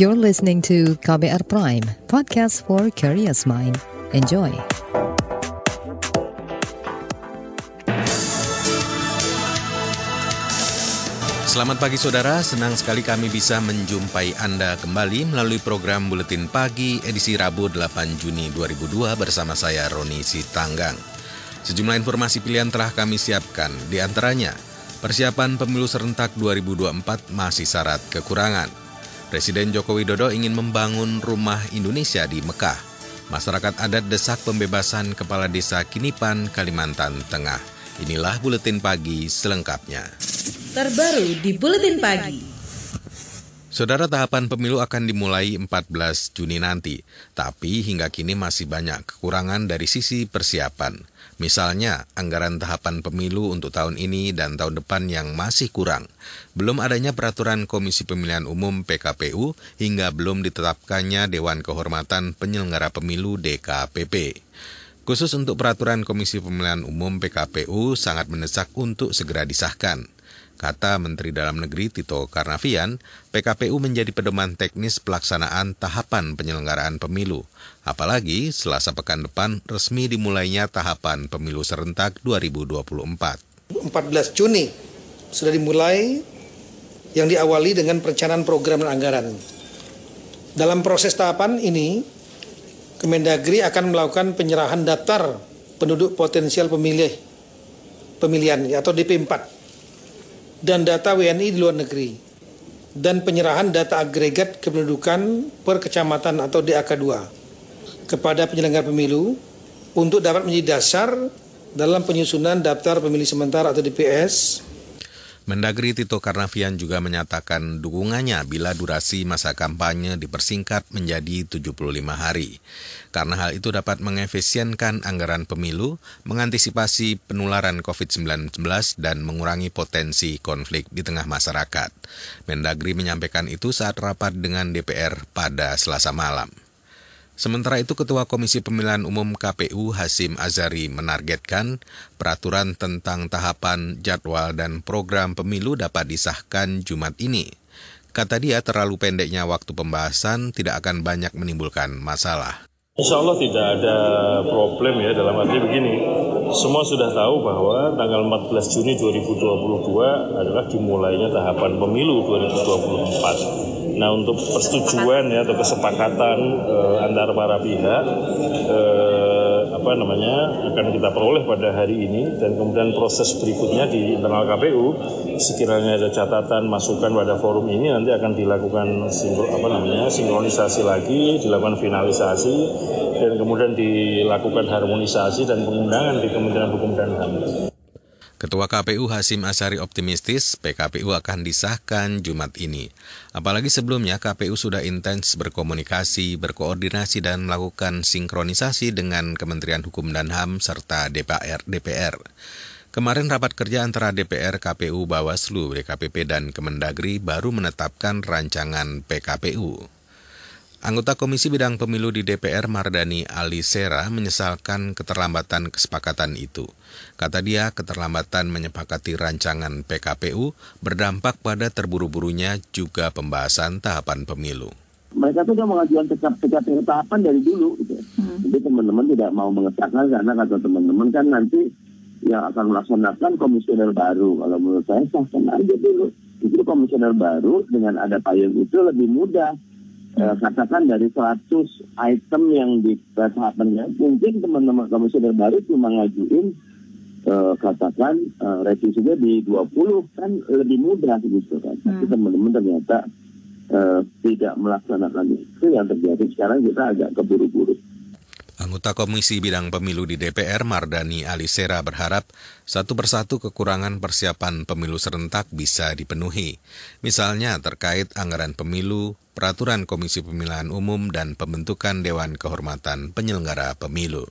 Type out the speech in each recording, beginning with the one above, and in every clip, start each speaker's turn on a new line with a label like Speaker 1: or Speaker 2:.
Speaker 1: You're listening to KBR Prime, podcast for curious mind. Enjoy.
Speaker 2: Selamat pagi saudara, senang sekali kami bisa menjumpai Anda kembali melalui program Buletin Pagi edisi Rabu 8 Juni 2002 bersama saya Roni Sitanggang. Sejumlah informasi pilihan telah kami siapkan, di antaranya persiapan pemilu serentak 2024 masih syarat kekurangan. Presiden Joko Widodo ingin membangun rumah Indonesia di Mekah. Masyarakat adat desak pembebasan kepala desa Kinipan, Kalimantan Tengah. Inilah Buletin Pagi selengkapnya
Speaker 3: terbaru di Buletin Pagi.
Speaker 2: Saudara tahapan pemilu akan dimulai 14 Juni nanti, tapi hingga kini masih banyak kekurangan dari sisi persiapan. Misalnya, anggaran tahapan pemilu untuk tahun ini dan tahun depan yang masih kurang. Belum adanya peraturan Komisi Pemilihan Umum PKPU hingga belum ditetapkannya Dewan Kehormatan Penyelenggara Pemilu DKPP. Khusus untuk peraturan Komisi Pemilihan Umum PKPU sangat mendesak untuk segera disahkan. Kata Menteri Dalam Negeri Tito Karnavian, PKPU menjadi pedoman teknis pelaksanaan tahapan penyelenggaraan pemilu. Apalagi selasa pekan depan resmi dimulainya tahapan pemilu serentak 2024.
Speaker 4: 14 Juni sudah dimulai yang diawali dengan perencanaan program dan anggaran. Dalam proses tahapan ini, Kemendagri akan melakukan penyerahan daftar penduduk potensial pemilih pemilihan atau DP4 dan data WNI di luar negeri dan penyerahan data agregat kependudukan per kecamatan atau DAK2 kepada penyelenggara pemilu untuk dapat menjadi dasar dalam penyusunan daftar pemilih sementara atau DPS
Speaker 2: Mendagri Tito Karnavian juga menyatakan dukungannya bila durasi masa kampanye dipersingkat menjadi 75 hari. Karena hal itu dapat mengefisienkan anggaran pemilu, mengantisipasi penularan COVID-19 dan mengurangi potensi konflik di tengah masyarakat. Mendagri menyampaikan itu saat rapat dengan DPR pada Selasa malam. Sementara itu Ketua Komisi Pemilihan Umum KPU Hasim Azari menargetkan peraturan tentang tahapan, jadwal, dan program pemilu dapat disahkan Jumat ini. Kata dia terlalu pendeknya waktu pembahasan tidak akan banyak menimbulkan masalah.
Speaker 5: Insya Allah tidak ada problem ya dalam arti begini. Semua sudah tahu bahwa tanggal 14 Juni 2022 adalah dimulainya tahapan pemilu 2024 Nah untuk persetujuan ya atau kesepakatan eh, antara para pihak eh, apa namanya akan kita peroleh pada hari ini dan kemudian proses berikutnya di internal KPU sekiranya ada catatan masukan pada forum ini nanti akan dilakukan sinkro, apa namanya sinkronisasi lagi dilakukan finalisasi dan kemudian dilakukan harmonisasi dan pengundangan di Kementerian Hukum dan HAM.
Speaker 2: Ketua KPU Hasim Asari optimistis PKPU akan disahkan Jumat ini. Apalagi sebelumnya KPU sudah intens berkomunikasi, berkoordinasi dan melakukan sinkronisasi dengan Kementerian Hukum dan HAM serta DPR. DPR. Kemarin rapat kerja antara DPR, KPU, Bawaslu, DKPP, dan Kemendagri baru menetapkan rancangan PKPU. Anggota Komisi Bidang Pemilu di DPR Mardani Ali Sera menyesalkan keterlambatan kesepakatan itu. Kata dia, keterlambatan menyepakati rancangan PKPU berdampak pada terburu-burunya juga pembahasan tahapan pemilu.
Speaker 6: Mereka tuh sudah mengajukan PKPU tahapan dari dulu. Gitu. Hmm. Jadi teman-teman tidak mau mengesahkan karena kata teman-teman kan nanti yang akan melaksanakan komisioner baru. Kalau menurut saya sahkan aja dulu. Itu komisioner baru dengan ada payung itu lebih mudah eh, katakan dari 100 item yang di tahapannya mungkin teman-teman komisioner baru cuma ngajuin eh, katakan eh, revisinya di 20 kan lebih mudah gitu kan. Hmm. Tapi teman-teman ternyata eh, tidak melaksanakan itu yang terjadi sekarang kita agak keburu-buru.
Speaker 2: Anggota Komisi Bidang Pemilu di DPR Mardani Alisera berharap satu persatu kekurangan persiapan pemilu serentak bisa dipenuhi. Misalnya terkait anggaran pemilu, peraturan Komisi Pemilihan Umum, dan pembentukan Dewan Kehormatan Penyelenggara Pemilu.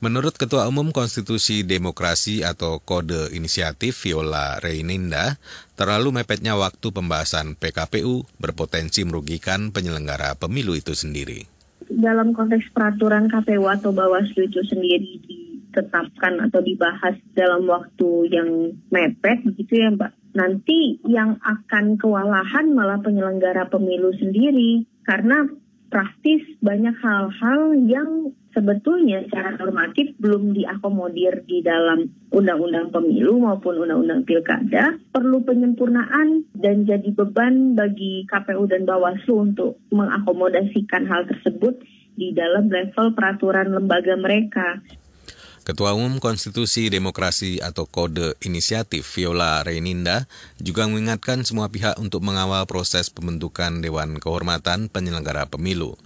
Speaker 2: Menurut Ketua Umum Konstitusi Demokrasi atau Kode Inisiatif Viola Reininda, terlalu mepetnya waktu pembahasan PKPU berpotensi merugikan penyelenggara pemilu itu sendiri
Speaker 7: dalam konteks peraturan KPU atau Bawaslu itu sendiri ditetapkan atau dibahas dalam waktu yang mepet begitu ya Mbak? Nanti yang akan kewalahan malah penyelenggara pemilu sendiri karena praktis banyak hal-hal yang sebetulnya secara normatif belum diakomodir di dalam undang-undang pemilu maupun undang-undang pilkada perlu penyempurnaan dan jadi beban bagi KPU dan Bawaslu untuk mengakomodasikan hal tersebut di dalam level peraturan lembaga mereka.
Speaker 2: Ketua Umum Konstitusi Demokrasi atau Kode Inisiatif Viola Reininda juga mengingatkan semua pihak untuk mengawal proses pembentukan Dewan Kehormatan Penyelenggara Pemilu.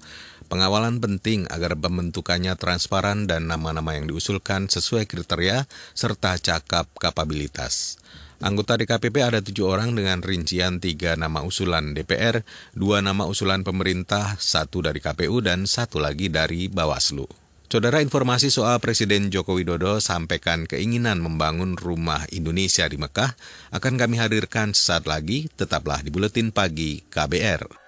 Speaker 2: Pengawalan penting agar pembentukannya transparan dan nama-nama yang diusulkan sesuai kriteria serta cakap kapabilitas. Anggota DKPP ada tujuh orang dengan rincian tiga nama usulan DPR, dua nama usulan pemerintah, satu dari KPU, dan satu lagi dari Bawaslu. Saudara informasi soal Presiden Joko Widodo sampaikan keinginan membangun rumah Indonesia di Mekah akan kami hadirkan sesaat lagi, tetaplah di Buletin Pagi KBR.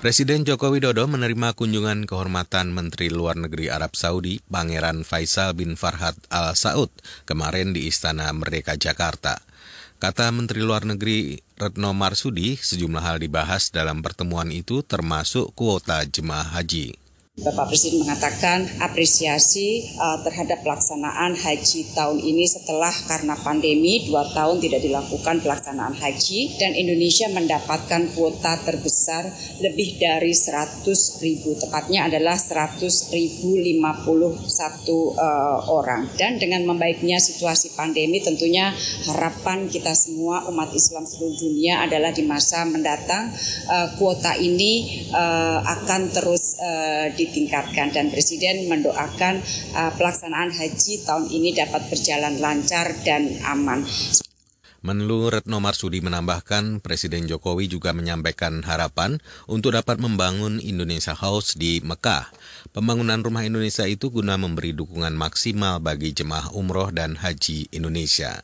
Speaker 2: Presiden Joko Widodo menerima kunjungan kehormatan Menteri Luar Negeri Arab Saudi, Pangeran Faisal bin Farhad Al Saud, kemarin di Istana Merdeka Jakarta. Kata Menteri Luar Negeri Retno Marsudi, sejumlah hal dibahas dalam pertemuan itu termasuk kuota jemaah haji.
Speaker 8: Bapak Presiden mengatakan apresiasi uh, terhadap pelaksanaan haji tahun ini setelah karena pandemi dua tahun tidak dilakukan pelaksanaan haji dan Indonesia mendapatkan kuota terbesar lebih dari 100 ribu tepatnya adalah 100 ribu 51 uh, orang. Dan dengan membaiknya situasi pandemi tentunya harapan kita semua umat Islam seluruh dunia adalah di masa mendatang uh, kuota ini uh, akan terus uh, di ditingkatkan dan Presiden mendoakan uh, pelaksanaan haji tahun ini dapat berjalan lancar dan aman.
Speaker 2: Menlu Retno Marsudi menambahkan Presiden Jokowi juga menyampaikan harapan untuk dapat membangun Indonesia House di Mekah. Pembangunan rumah Indonesia itu guna memberi dukungan maksimal bagi jemaah umroh dan haji Indonesia.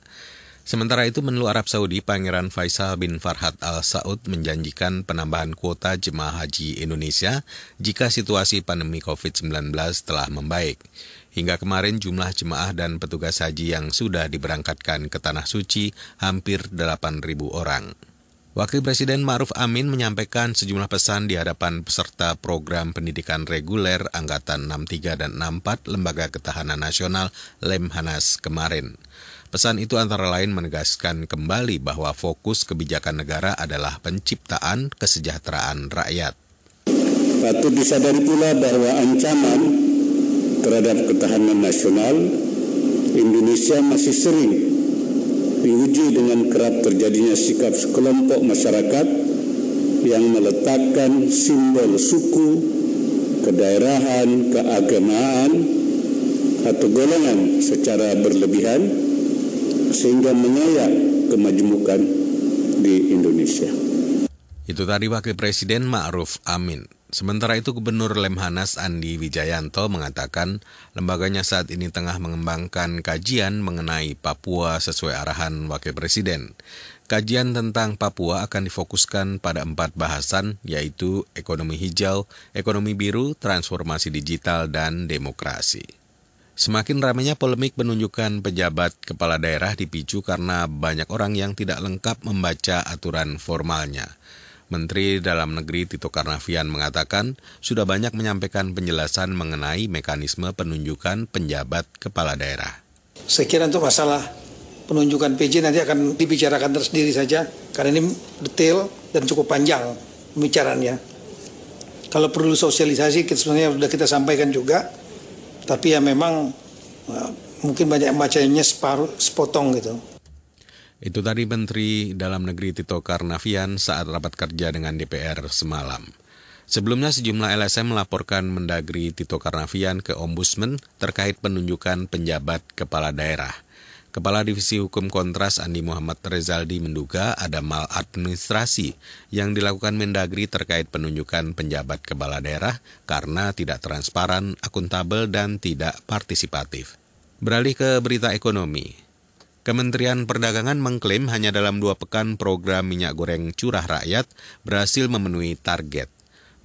Speaker 2: Sementara itu, Menlu Arab Saudi Pangeran Faisal bin Farhad Al Saud menjanjikan penambahan kuota jemaah haji Indonesia jika situasi pandemi COVID-19 telah membaik. Hingga kemarin jumlah jemaah dan petugas haji yang sudah diberangkatkan ke Tanah Suci hampir 8.000 orang. Wakil Presiden Ma'ruf Amin menyampaikan sejumlah pesan di hadapan peserta program pendidikan reguler Angkatan 63 dan 64 Lembaga Ketahanan Nasional Lemhanas kemarin. Pesan itu antara lain menegaskan kembali bahwa fokus kebijakan negara adalah penciptaan kesejahteraan rakyat.
Speaker 9: Patut disadari pula bahwa ancaman terhadap ketahanan nasional Indonesia masih sering diuji dengan kerap terjadinya sikap sekelompok masyarakat yang meletakkan simbol suku, kedaerahan, keagamaan, atau golongan secara berlebihan sehingga menyayat kemajemukan di Indonesia.
Speaker 2: Itu tadi Wakil Presiden Ma'ruf Amin. Sementara itu Gubernur Lemhanas Andi Wijayanto mengatakan lembaganya saat ini tengah mengembangkan kajian mengenai Papua sesuai arahan Wakil Presiden. Kajian tentang Papua akan difokuskan pada empat bahasan yaitu ekonomi hijau, ekonomi biru, transformasi digital, dan demokrasi. Semakin ramainya polemik penunjukan pejabat kepala daerah dipicu karena banyak orang yang tidak lengkap membaca aturan formalnya. Menteri Dalam Negeri Tito Karnavian mengatakan sudah banyak menyampaikan penjelasan mengenai mekanisme penunjukan penjabat kepala daerah.
Speaker 4: Saya kira untuk masalah penunjukan PJ nanti akan dibicarakan tersendiri saja karena ini detail dan cukup panjang pembicaraannya. Kalau perlu sosialisasi sebenarnya sudah kita sampaikan juga tapi ya memang uh, mungkin banyak bacanya separuh sepotong gitu.
Speaker 2: Itu tadi Menteri Dalam Negeri Tito Karnavian saat rapat kerja dengan DPR semalam. Sebelumnya sejumlah LSM melaporkan Mendagri Tito Karnavian ke Ombudsman terkait penunjukan penjabat kepala daerah. Kepala Divisi Hukum Kontras Andi Muhammad Rezaldi menduga ada maladministrasi yang dilakukan Mendagri terkait penunjukan penjabat kepala daerah karena tidak transparan, akuntabel, dan tidak partisipatif. Beralih ke berita ekonomi. Kementerian Perdagangan mengklaim hanya dalam dua pekan program minyak goreng curah rakyat berhasil memenuhi target.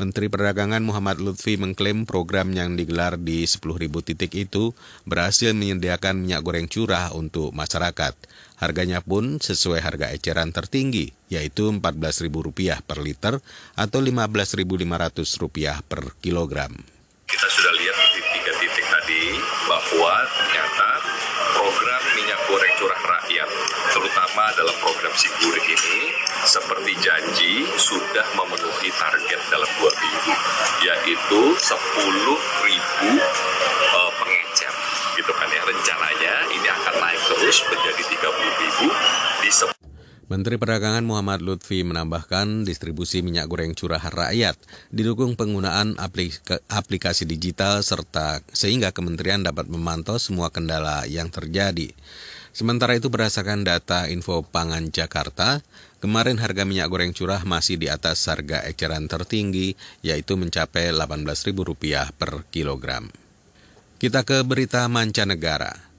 Speaker 2: Menteri Perdagangan Muhammad Lutfi mengklaim program yang digelar di 10.000 titik itu berhasil menyediakan minyak goreng curah untuk masyarakat. Harganya pun sesuai harga eceran tertinggi, yaitu Rp14.000 per liter atau Rp15.500 per kilogram.
Speaker 10: Kita sudah lihat di tiga titik tadi bahwa ternyata program minyak goreng curah rakyat, terutama dalam program Siguri ini, seperti janji sudah memenuhi target dalam dua minggu, yaitu 10 ribu uh, pengecer. Gitu kan ya, rencananya ini akan naik terus menjadi 30 ribu di
Speaker 2: Menteri Perdagangan Muhammad Lutfi menambahkan distribusi minyak goreng curah rakyat didukung penggunaan aplikasi digital serta sehingga kementerian dapat memantau semua kendala yang terjadi. Sementara itu berdasarkan data Info Pangan Jakarta, kemarin harga minyak goreng curah masih di atas harga eceran tertinggi yaitu mencapai Rp18.000 per kilogram. Kita ke berita mancanegara.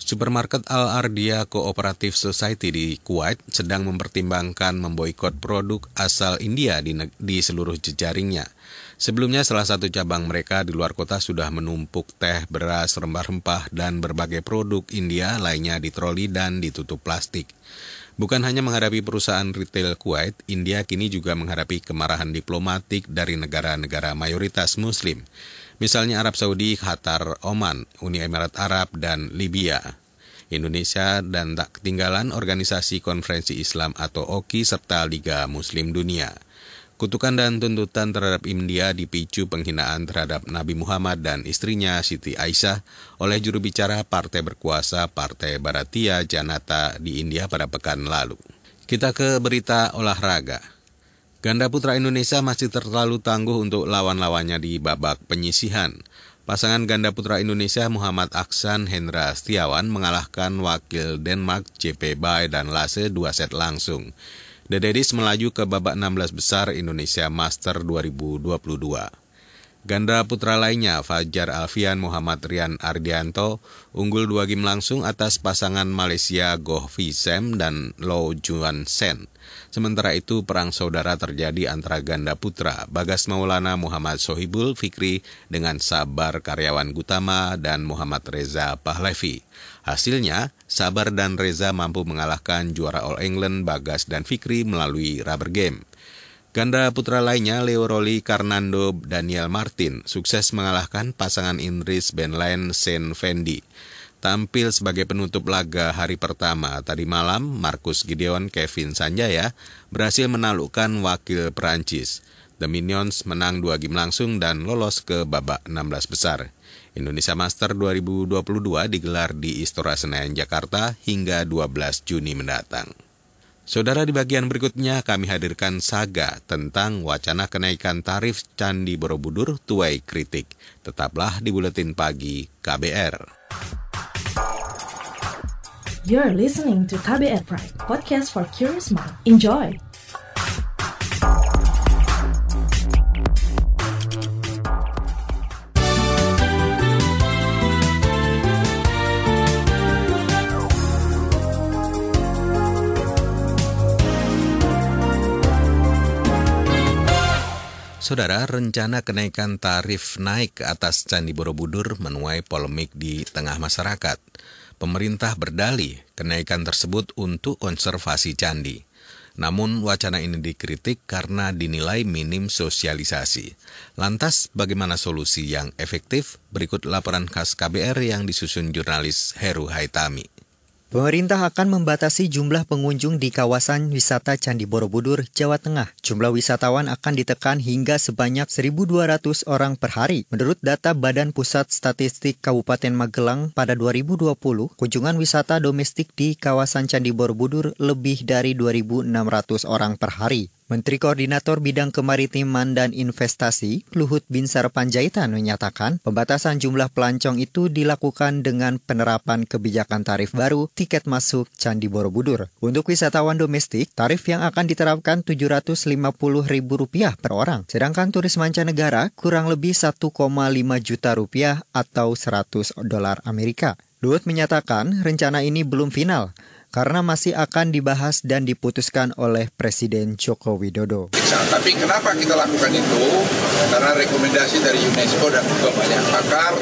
Speaker 2: Supermarket Al Ardia Cooperative Society di Kuwait sedang mempertimbangkan memboikot produk asal India di, di seluruh jejaringnya. Sebelumnya salah satu cabang mereka di luar kota sudah menumpuk teh, beras, rempah-rempah, dan berbagai produk India lainnya di troli dan ditutup plastik. Bukan hanya menghadapi perusahaan retail Kuwait, India kini juga menghadapi kemarahan diplomatik dari negara-negara mayoritas Muslim misalnya Arab Saudi, Qatar, Oman, Uni Emirat Arab, dan Libya. Indonesia dan tak ketinggalan Organisasi Konferensi Islam atau OKI serta Liga Muslim Dunia. Kutukan dan tuntutan terhadap India dipicu penghinaan terhadap Nabi Muhammad dan istrinya Siti Aisyah oleh juru bicara partai berkuasa Partai Baratia Janata di India pada pekan lalu. Kita ke berita olahraga. Ganda putra Indonesia masih terlalu tangguh untuk lawan-lawannya di babak penyisihan. Pasangan ganda putra Indonesia Muhammad Aksan Hendra Setiawan mengalahkan wakil Denmark JP Bay dan Lase dua set langsung. The Daddies melaju ke babak 16 besar Indonesia Master 2022. Ganda putra lainnya, Fajar Alfian Muhammad Rian Ardianto, unggul dua game langsung atas pasangan Malaysia Goh Fi Sem dan Lo Juan Sen. Sementara itu, perang saudara terjadi antara ganda putra Bagas Maulana Muhammad Sohibul Fikri dengan Sabar Karyawan Gutama dan Muhammad Reza Pahlevi. Hasilnya, Sabar dan Reza mampu mengalahkan juara All England Bagas dan Fikri melalui rubber game. Ganda putra lainnya Leo Roli Karnando Daniel Martin sukses mengalahkan pasangan Indris Benlain Sen Fendi. Tampil sebagai penutup laga hari pertama tadi malam, Marcus Gideon Kevin Sanjaya berhasil menaklukkan wakil Perancis. The Minions menang dua game langsung dan lolos ke babak 16 besar. Indonesia Master 2022 digelar di Istora Senayan, Jakarta hingga 12 Juni mendatang. Saudara di bagian berikutnya kami hadirkan saga tentang wacana kenaikan tarif Candi Borobudur tuai kritik. Tetaplah di Buletin Pagi KBR.
Speaker 11: You're listening to KBR Pride, podcast for curious mind. Enjoy!
Speaker 2: Saudara, rencana kenaikan tarif naik atas Candi Borobudur menuai polemik di tengah masyarakat. Pemerintah berdalih kenaikan tersebut untuk konservasi candi. Namun wacana ini dikritik karena dinilai minim sosialisasi. Lantas bagaimana solusi yang efektif? Berikut laporan khas KBR yang disusun jurnalis Heru Haitami.
Speaker 12: Pemerintah akan membatasi jumlah pengunjung di kawasan wisata Candi Borobudur, Jawa Tengah. Jumlah wisatawan akan ditekan hingga sebanyak 1.200 orang per hari. Menurut data Badan Pusat Statistik Kabupaten Magelang pada 2020, kunjungan wisata domestik di kawasan Candi Borobudur lebih dari 2.600 orang per hari. Menteri Koordinator Bidang Kemaritiman dan Investasi, Luhut Binsar Panjaitan menyatakan pembatasan jumlah pelancong itu dilakukan dengan penerapan kebijakan tarif baru tiket masuk Candi Borobudur. Untuk wisatawan domestik, tarif yang akan diterapkan Rp750.000 per orang. Sedangkan turis mancanegara kurang lebih 1,5 juta rupiah atau 100 dolar Amerika. Luhut menyatakan rencana ini belum final karena masih akan dibahas dan diputuskan oleh Presiden Joko Widodo.
Speaker 13: Tapi kenapa kita lakukan itu? Karena rekomendasi dari UNESCO dan juga banyak pakar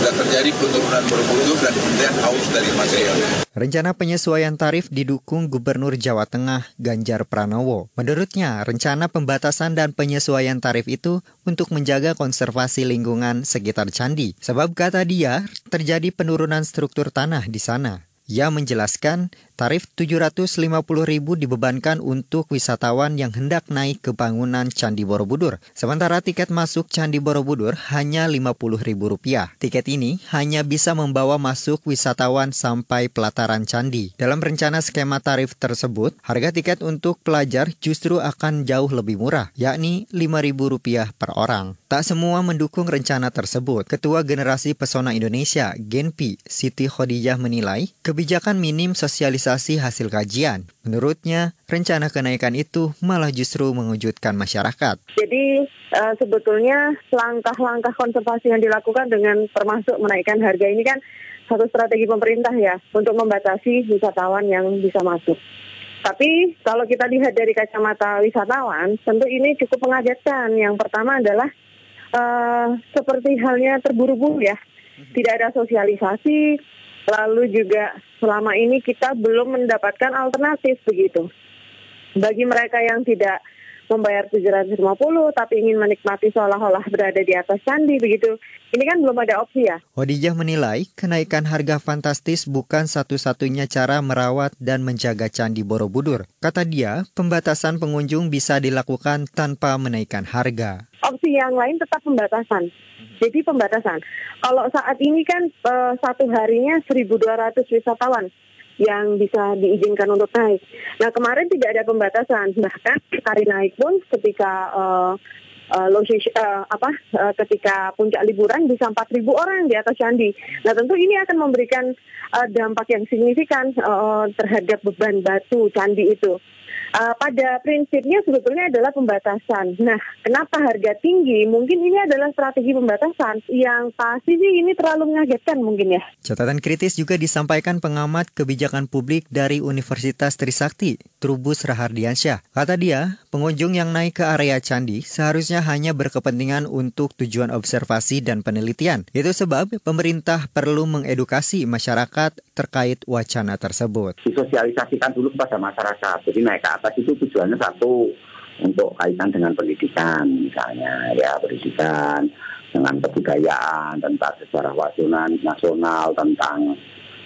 Speaker 13: sudah terjadi penurunan Borobudur dan kemudian haus dari material.
Speaker 12: Rencana penyesuaian tarif didukung Gubernur Jawa Tengah Ganjar Pranowo. Menurutnya, rencana pembatasan dan penyesuaian tarif itu untuk menjaga konservasi lingkungan sekitar candi. Sebab kata dia, terjadi penurunan struktur tanah di sana. Ia menjelaskan tarif Rp750.000 dibebankan untuk wisatawan yang hendak naik ke bangunan Candi Borobudur. Sementara tiket masuk Candi Borobudur hanya Rp50.000. Tiket ini hanya bisa membawa masuk wisatawan sampai pelataran candi. Dalam rencana skema tarif tersebut, harga tiket untuk pelajar justru akan jauh lebih murah, yakni Rp5.000 per orang. Tak semua mendukung rencana tersebut. Ketua Generasi Pesona Indonesia, Genpi, Siti Khadijah menilai, kebijakan minim sosialisasi hasil kajian. Menurutnya, rencana kenaikan itu malah justru mengejutkan masyarakat.
Speaker 14: Jadi uh, sebetulnya langkah-langkah konservasi yang dilakukan dengan termasuk menaikkan harga ini kan satu strategi pemerintah ya untuk membatasi wisatawan yang bisa masuk. Tapi kalau kita lihat dari kacamata wisatawan, tentu ini cukup mengagetkan. Yang pertama adalah uh, seperti halnya terburu-buru ya, tidak ada sosialisasi, Lalu juga selama ini kita belum mendapatkan alternatif begitu. Bagi mereka yang tidak membayar 750 tapi ingin menikmati seolah-olah berada di atas candi begitu. Ini kan belum ada opsi ya.
Speaker 12: Wadijah menilai kenaikan harga fantastis bukan satu-satunya cara merawat dan menjaga candi Borobudur. Kata dia, pembatasan pengunjung bisa dilakukan tanpa menaikkan harga.
Speaker 14: Opsi yang lain tetap pembatasan. Jadi pembatasan. Kalau saat ini kan uh, satu harinya 1.200 wisatawan yang bisa diizinkan untuk naik. Nah kemarin tidak ada pembatasan, bahkan hari naik pun ketika uh, uh, uh, apa uh, ketika puncak liburan bisa 4.000 orang di atas candi. Nah tentu ini akan memberikan uh, dampak yang signifikan uh, terhadap beban batu candi itu uh, pada prinsipnya sebetulnya adalah pembatasan. Nah, kenapa harga tinggi? Mungkin ini adalah strategi pembatasan yang pasti sih ini terlalu mengagetkan mungkin ya.
Speaker 12: Catatan kritis juga disampaikan pengamat kebijakan publik dari Universitas Trisakti, Trubus Rahardiansyah. Kata dia, pengunjung yang naik ke area candi seharusnya hanya berkepentingan untuk tujuan observasi dan penelitian. Itu sebab pemerintah perlu mengedukasi masyarakat terkait wacana tersebut.
Speaker 6: Disosialisasikan dulu kepada masyarakat. Jadi naik ke atas itu tujuannya satu untuk kaitan dengan pendidikan misalnya ya pendidikan dengan kebudayaan tentang sejarah wasunan nasional tentang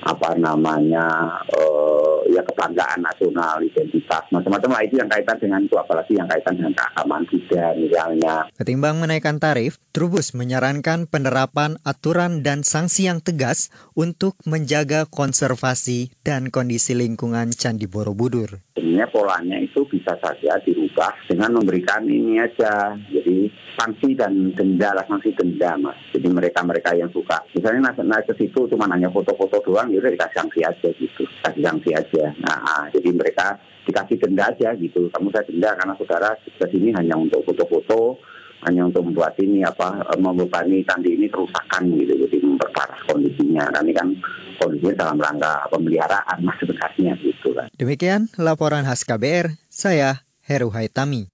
Speaker 6: apa namanya uh, ya kebanggaan nasional identitas macam-macam lah itu yang kaitan dengan itu apalagi yang kaitan dengan keagamaan juga misalnya.
Speaker 12: Ketimbang menaikkan tarif, Trubus menyarankan penerapan aturan dan sanksi yang tegas untuk menjaga konservasi dan kondisi lingkungan Candi Borobudur.
Speaker 6: Sebenarnya polanya itu bisa saja dirubah dengan memberikan ini aja, jadi sanksi dan denda lah sanksi denda mas. Jadi mereka-mereka yang suka, misalnya naik, naik ke situ cuma hanya foto-foto doang, ya dikasih sanksi aja gitu, kasih sanksi aja. Nah, ah, jadi mereka dikasih denda aja gitu. Kamu saya denda karena saudara ke sini hanya untuk foto-foto, hanya untuk membuat ini apa membebani candi ini kerusakan gitu, jadi memperparah kondisinya. Nah, ini kan kondisinya dalam rangka pemeliharaan mas sebenarnya gitu kan.
Speaker 12: Demikian laporan khas KBR, saya Heru Haitami.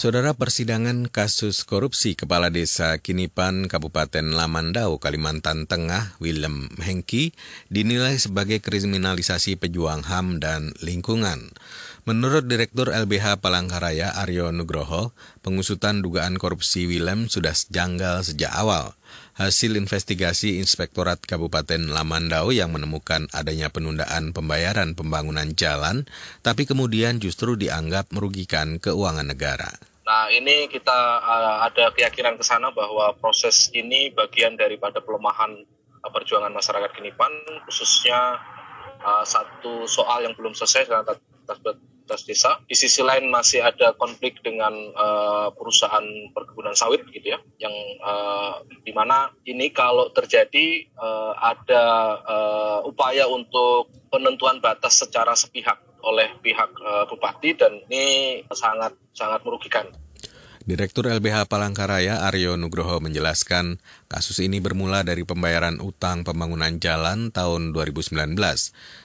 Speaker 2: Saudara persidangan kasus korupsi Kepala Desa Kinipan Kabupaten Lamandau, Kalimantan Tengah, Willem Hengki, dinilai sebagai kriminalisasi pejuang HAM dan lingkungan. Menurut Direktur LBH Palangkaraya Aryo Nugroho, pengusutan dugaan korupsi Willem sudah janggal sejak awal. Hasil investigasi Inspektorat Kabupaten Lamandau yang menemukan adanya penundaan pembayaran pembangunan jalan, tapi kemudian justru dianggap merugikan keuangan negara.
Speaker 15: Nah, ini kita uh, ada keyakinan ke sana bahwa proses ini bagian daripada pelemahan uh, perjuangan masyarakat Kinipan, khususnya uh, satu soal yang belum selesai dengan batas desa. Di sisi lain masih ada konflik dengan uh, perusahaan perkebunan sawit gitu ya, yang uh, di mana ini kalau terjadi uh, ada uh, upaya untuk penentuan batas secara sepihak oleh pihak uh, bupati dan ini sangat sangat merugikan.
Speaker 2: Direktur LBH Palangkaraya Aryo Nugroho menjelaskan, kasus ini bermula dari pembayaran utang pembangunan jalan tahun 2019.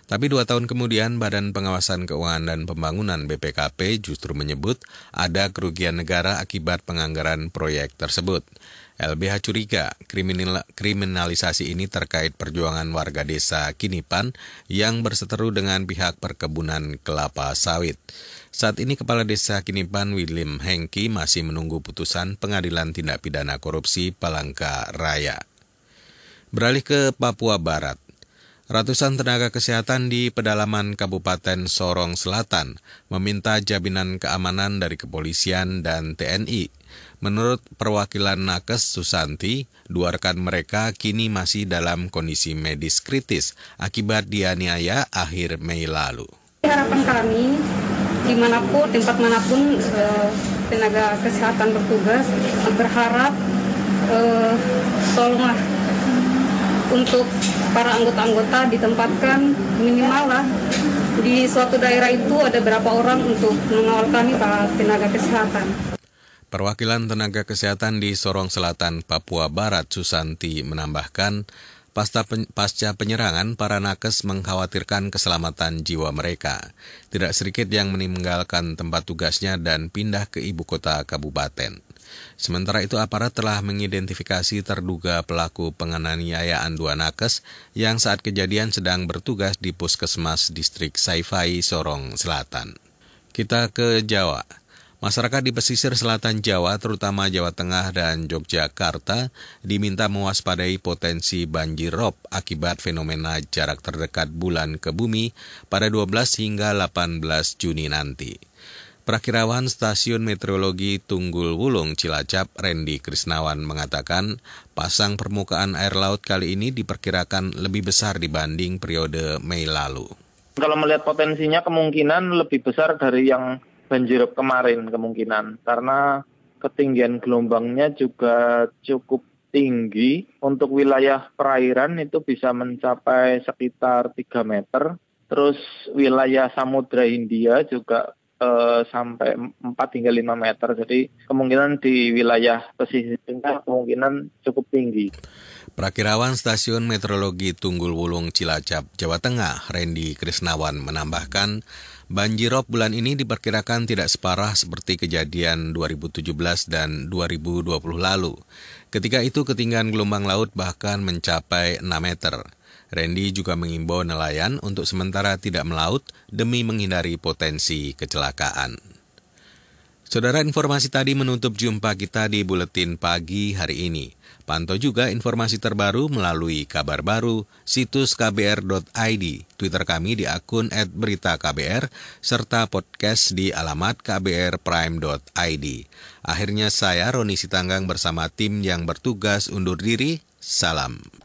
Speaker 2: Tapi dua tahun kemudian Badan Pengawasan Keuangan dan Pembangunan BPKP justru menyebut ada kerugian negara akibat penganggaran proyek tersebut. LBH curiga kriminal, kriminalisasi ini terkait perjuangan warga desa Kinipan yang berseteru dengan pihak perkebunan kelapa sawit. Saat ini Kepala Desa Kinipan William Hengki masih menunggu putusan Pengadilan Tindak Pidana Korupsi Palangka Raya. Beralih ke Papua Barat. Ratusan tenaga kesehatan di pedalaman Kabupaten Sorong Selatan meminta jaminan keamanan dari kepolisian dan TNI. Menurut perwakilan Nakes Susanti, dua rekan mereka kini masih dalam kondisi medis kritis akibat dianiaya akhir Mei lalu.
Speaker 16: Harapan kami, di mana pun, tempat mana pun eh, tenaga kesehatan bertugas, berharap eh, tolonglah untuk para anggota-anggota ditempatkan minimal lah di suatu daerah itu ada berapa orang untuk mengawal kami para tenaga kesehatan.
Speaker 2: Perwakilan tenaga kesehatan di Sorong Selatan, Papua Barat, Susanti menambahkan, pasca, pasca penyerangan, para nakes mengkhawatirkan keselamatan jiwa mereka. Tidak sedikit yang meninggalkan tempat tugasnya dan pindah ke ibu kota kabupaten. Sementara itu aparat telah mengidentifikasi terduga pelaku penganiayaan dua nakes yang saat kejadian sedang bertugas di Puskesmas Distrik Saifai, Sorong Selatan. Kita ke Jawa. Masyarakat di pesisir selatan Jawa, terutama Jawa Tengah dan Yogyakarta, diminta mewaspadai potensi banjir rob akibat fenomena jarak terdekat bulan ke bumi pada 12 hingga 18 Juni nanti. Prakirawan Stasiun Meteorologi Tunggul Wulung Cilacap, Randy Krisnawan mengatakan, pasang permukaan air laut kali ini diperkirakan lebih besar dibanding periode Mei lalu.
Speaker 17: Kalau melihat potensinya kemungkinan lebih besar dari yang banjir kemarin kemungkinan, karena ketinggian gelombangnya juga cukup tinggi. Untuk wilayah perairan itu bisa mencapai sekitar 3 meter. Terus wilayah Samudra Hindia juga uh, sampai 4 hingga 5 meter. Jadi kemungkinan di wilayah pesisir tengah kemungkinan cukup tinggi.
Speaker 2: Prakirawan Stasiun Meteorologi Tunggul Wulung Cilacap, Jawa Tengah, Randy Krisnawan menambahkan, banjirop bulan ini diperkirakan tidak separah seperti kejadian 2017 dan 2020 lalu. Ketika itu ketinggian gelombang laut bahkan mencapai 6 meter. Randy juga mengimbau nelayan untuk sementara tidak melaut demi menghindari potensi kecelakaan. Saudara informasi tadi menutup jumpa kita di Buletin Pagi hari ini. Pantau juga informasi terbaru melalui kabar baru, situs kbr.id, Twitter kami di akun @beritaKBR, serta podcast di alamat kbrprime.id. Akhirnya saya Roni Sitanggang bersama tim yang bertugas undur diri. Salam.